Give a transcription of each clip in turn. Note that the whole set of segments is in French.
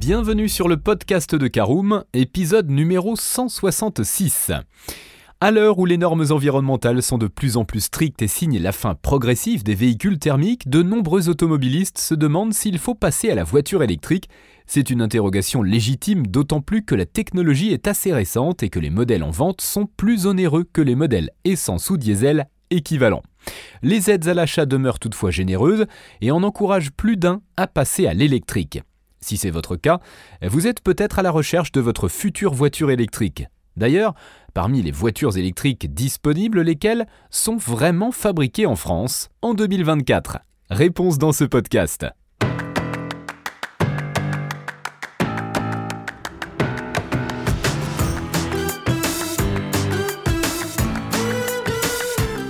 Bienvenue sur le podcast de Caroom, épisode numéro 166. À l'heure où les normes environnementales sont de plus en plus strictes et signent la fin progressive des véhicules thermiques, de nombreux automobilistes se demandent s'il faut passer à la voiture électrique. C'est une interrogation légitime, d'autant plus que la technologie est assez récente et que les modèles en vente sont plus onéreux que les modèles essence ou diesel équivalents. Les aides à l'achat demeurent toutefois généreuses et en encouragent plus d'un à passer à l'électrique. Si c'est votre cas, vous êtes peut-être à la recherche de votre future voiture électrique. D'ailleurs, parmi les voitures électriques disponibles, lesquelles sont vraiment fabriquées en France en 2024 Réponse dans ce podcast.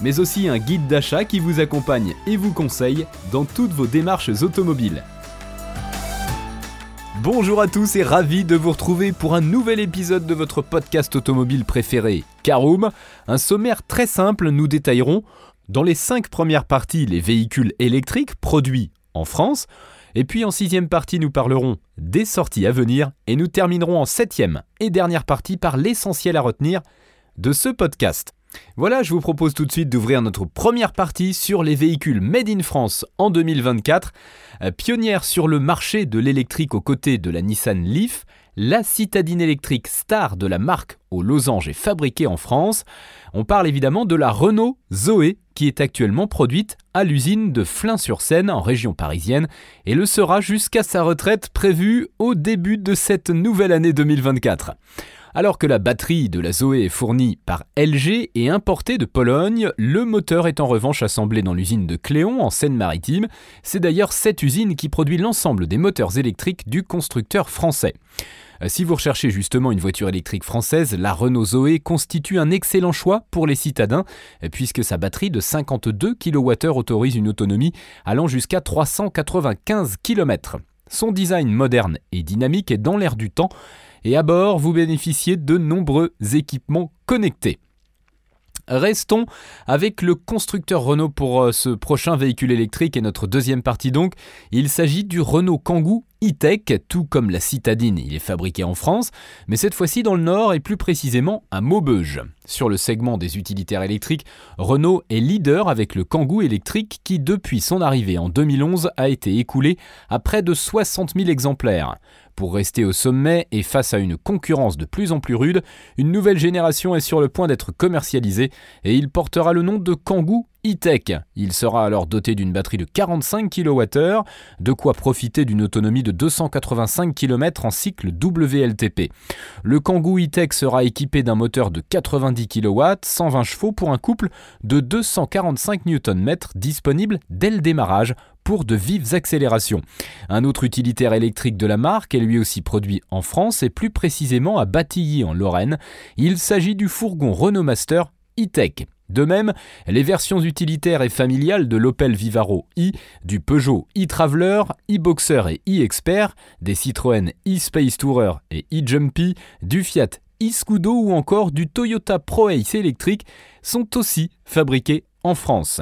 mais aussi un guide d'achat qui vous accompagne et vous conseille dans toutes vos démarches automobiles. Bonjour à tous et ravi de vous retrouver pour un nouvel épisode de votre podcast automobile préféré, Caroom. Un sommaire très simple, nous détaillerons dans les 5 premières parties les véhicules électriques produits en France, et puis en sixième partie nous parlerons des sorties à venir, et nous terminerons en septième et dernière partie par l'essentiel à retenir de ce podcast. Voilà, je vous propose tout de suite d'ouvrir notre première partie sur les véhicules Made in France en 2024. Euh, pionnière sur le marché de l'électrique aux côtés de la Nissan Leaf, la citadine électrique star de la marque aux losanges est fabriquée en France. On parle évidemment de la Renault Zoé qui est actuellement produite à l'usine de Flins-sur-Seine en région parisienne et le sera jusqu'à sa retraite prévue au début de cette nouvelle année 2024. Alors que la batterie de la Zoé est fournie par LG et importée de Pologne, le moteur est en revanche assemblé dans l'usine de Cléon en Seine-Maritime. C'est d'ailleurs cette usine qui produit l'ensemble des moteurs électriques du constructeur français. Euh, si vous recherchez justement une voiture électrique française, la Renault Zoé constitue un excellent choix pour les citadins, euh, puisque sa batterie de 52 kWh autorise une autonomie allant jusqu'à 395 km. Son design moderne et dynamique est dans l'air du temps, et à bord, vous bénéficiez de nombreux équipements connectés. Restons avec le constructeur Renault pour euh, ce prochain véhicule électrique et notre deuxième partie donc. Il s'agit du Renault Kangoo e-tech, tout comme la citadine, il est fabriqué en France, mais cette fois-ci dans le nord et plus précisément à Maubeuge. Sur le segment des utilitaires électriques, Renault est leader avec le Kangoo électrique qui depuis son arrivée en 2011 a été écoulé à près de 60 000 exemplaires. Pour rester au sommet et face à une concurrence de plus en plus rude, une nouvelle génération est sur le point d'être commercialisée et il portera le nom de Kangoo e-tech. Il sera alors doté d'une batterie de 45 kWh, de quoi profiter d'une autonomie de 285 km en cycle WLTP. Le Kangoo e-tech sera équipé d'un moteur de 90 kW, 120 chevaux pour un couple de 245 Nm disponible dès le démarrage pour de vives accélérations. Un autre utilitaire électrique de la marque est lui aussi produit en France et plus précisément à Batilly en Lorraine. Il s'agit du fourgon Renault Master e-Tech. De même, les versions utilitaires et familiales de l'Opel Vivaro i, du Peugeot e-Traveler, e-Boxer et e-Expert, des Citroën e-Space Tourer et e-Jumpy, du Fiat e-Scudo ou encore du Toyota Pro-Ace électrique sont aussi fabriqués en France.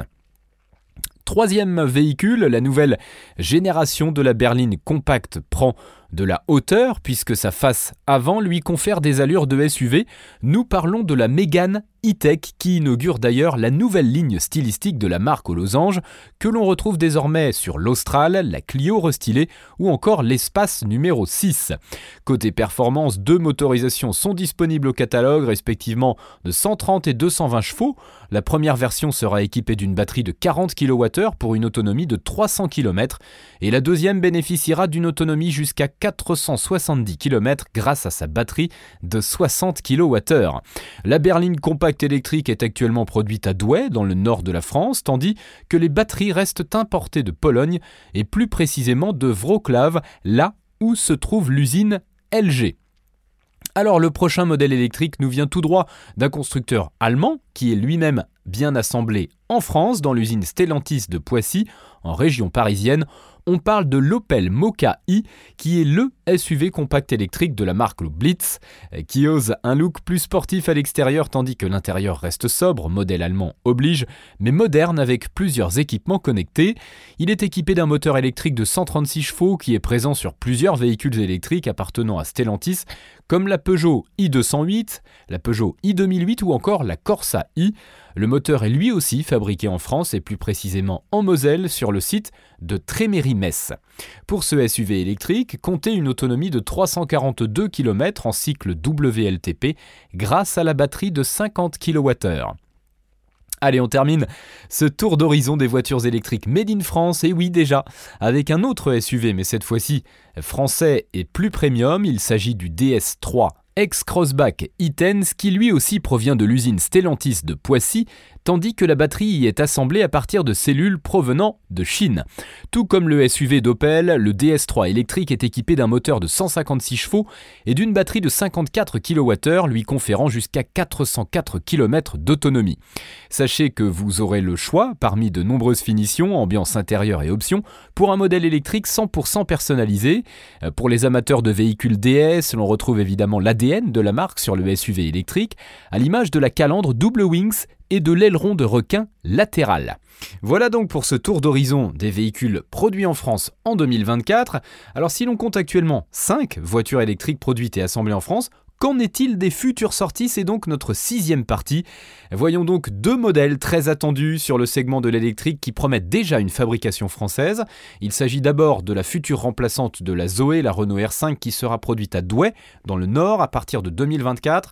Troisième véhicule, la nouvelle génération de la berline compacte prend de la hauteur puisque sa face avant lui confère des allures de SUV. Nous parlons de la Mégane e-tech qui inaugure d'ailleurs la nouvelle ligne stylistique de la marque aux losanges que l'on retrouve désormais sur l'Austral, la Clio restylée ou encore l'espace numéro 6. Côté performance, deux motorisations sont disponibles au catalogue respectivement de 130 et 220 chevaux. La première version sera équipée d'une batterie de 40 kWh pour une autonomie de 300 km et la deuxième bénéficiera d'une autonomie jusqu'à 470 km grâce à sa batterie de 60 kWh. La berline compacte électrique est actuellement produite à Douai, dans le nord de la France, tandis que les batteries restent importées de Pologne et plus précisément de Wrocław, là où se trouve l'usine LG. Alors le prochain modèle électrique nous vient tout droit d'un constructeur allemand qui est lui-même bien assemblé en France dans l'usine Stellantis de Poissy en région parisienne on parle de l'Opel Mocha i, qui est le SUV compact électrique de la marque Blitz, qui ose un look plus sportif à l'extérieur tandis que l'intérieur reste sobre, modèle allemand oblige, mais moderne avec plusieurs équipements connectés. Il est équipé d'un moteur électrique de 136 chevaux qui est présent sur plusieurs véhicules électriques appartenant à Stellantis, comme la Peugeot i208, la Peugeot i2008 ou encore la Corsa i. Le moteur est lui aussi fabriqué en France et plus précisément en Moselle sur le site de Pour ce SUV électrique, comptez une autonomie de 342 km en cycle WLTP grâce à la batterie de 50 kWh. Allez, on termine ce tour d'horizon des voitures électriques made in France, et oui déjà, avec un autre SUV, mais cette fois-ci français et plus premium, il s'agit du DS3 ex-Crossback Itens qui lui aussi provient de l'usine Stellantis de Poissy, tandis que la batterie y est assemblée à partir de cellules provenant de Chine. Tout comme le SUV d'Opel, le DS3 électrique est équipé d'un moteur de 156 chevaux et d'une batterie de 54 kWh lui conférant jusqu'à 404 km d'autonomie. Sachez que vous aurez le choix parmi de nombreuses finitions, ambiance intérieure et options, pour un modèle électrique 100% personnalisé. Euh, pour les amateurs de véhicules DS, l'on retrouve évidemment l'ADN de la marque sur le SUV électrique, à l'image de la calandre Double Wings et de l'aileron de requin latéral. Voilà donc pour ce tour d'horizon des véhicules produits en France en 2024. Alors si l'on compte actuellement 5 voitures électriques produites et assemblées en France, Qu'en est-il des futures sorties? C'est donc notre sixième partie. Voyons donc deux modèles très attendus sur le segment de l'électrique qui promettent déjà une fabrication française. Il s'agit d'abord de la future remplaçante de la Zoé, la Renault R5, qui sera produite à Douai, dans le Nord, à partir de 2024.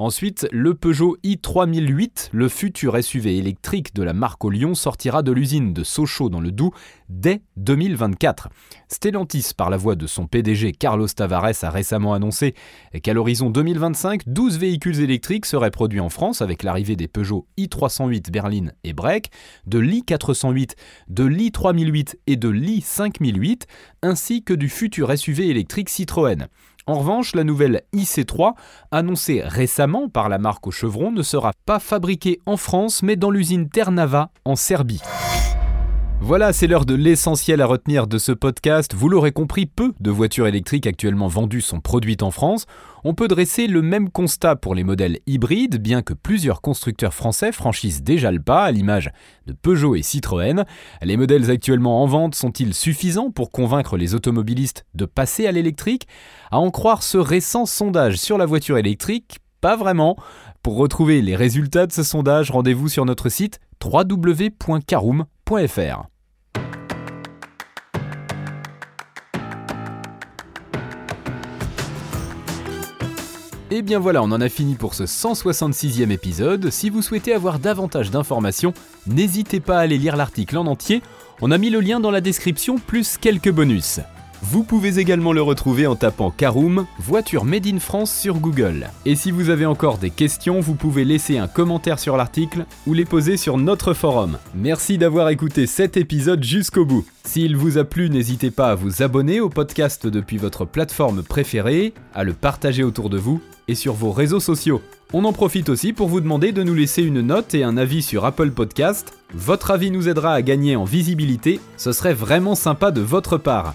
Ensuite, le Peugeot i3008, le futur SUV électrique de la marque au Lyon, sortira de l'usine de Sochaux dans le Doubs dès 2024. Stellantis, par la voix de son PDG Carlos Tavares, a récemment annoncé qu'à l'horizon 2025, 12 véhicules électriques seraient produits en France avec l'arrivée des Peugeot i308 berline et Break, de l'i408, de l'i3008 et de l'i5008, ainsi que du futur SUV électrique Citroën. En revanche, la nouvelle IC3, annoncée récemment par la marque au chevron, ne sera pas fabriquée en France mais dans l'usine Ternava en Serbie. Voilà, c'est l'heure de l'essentiel à retenir de ce podcast. Vous l'aurez compris, peu de voitures électriques actuellement vendues sont produites en France. On peut dresser le même constat pour les modèles hybrides, bien que plusieurs constructeurs français franchissent déjà le pas, à l'image de Peugeot et Citroën. Les modèles actuellement en vente sont-ils suffisants pour convaincre les automobilistes de passer à l'électrique? À en croire ce récent sondage sur la voiture électrique, pas vraiment. Pour retrouver les résultats de ce sondage, rendez-vous sur notre site www.caroom.fr. Et bien voilà, on en a fini pour ce 166e épisode. Si vous souhaitez avoir davantage d'informations, n'hésitez pas à aller lire l'article en entier. On a mis le lien dans la description plus quelques bonus. Vous pouvez également le retrouver en tapant Caroom, voiture Made in France sur Google. Et si vous avez encore des questions, vous pouvez laisser un commentaire sur l'article ou les poser sur notre forum. Merci d'avoir écouté cet épisode jusqu'au bout. S'il vous a plu, n'hésitez pas à vous abonner au podcast depuis votre plateforme préférée, à le partager autour de vous et sur vos réseaux sociaux. On en profite aussi pour vous demander de nous laisser une note et un avis sur Apple Podcast. Votre avis nous aidera à gagner en visibilité, ce serait vraiment sympa de votre part.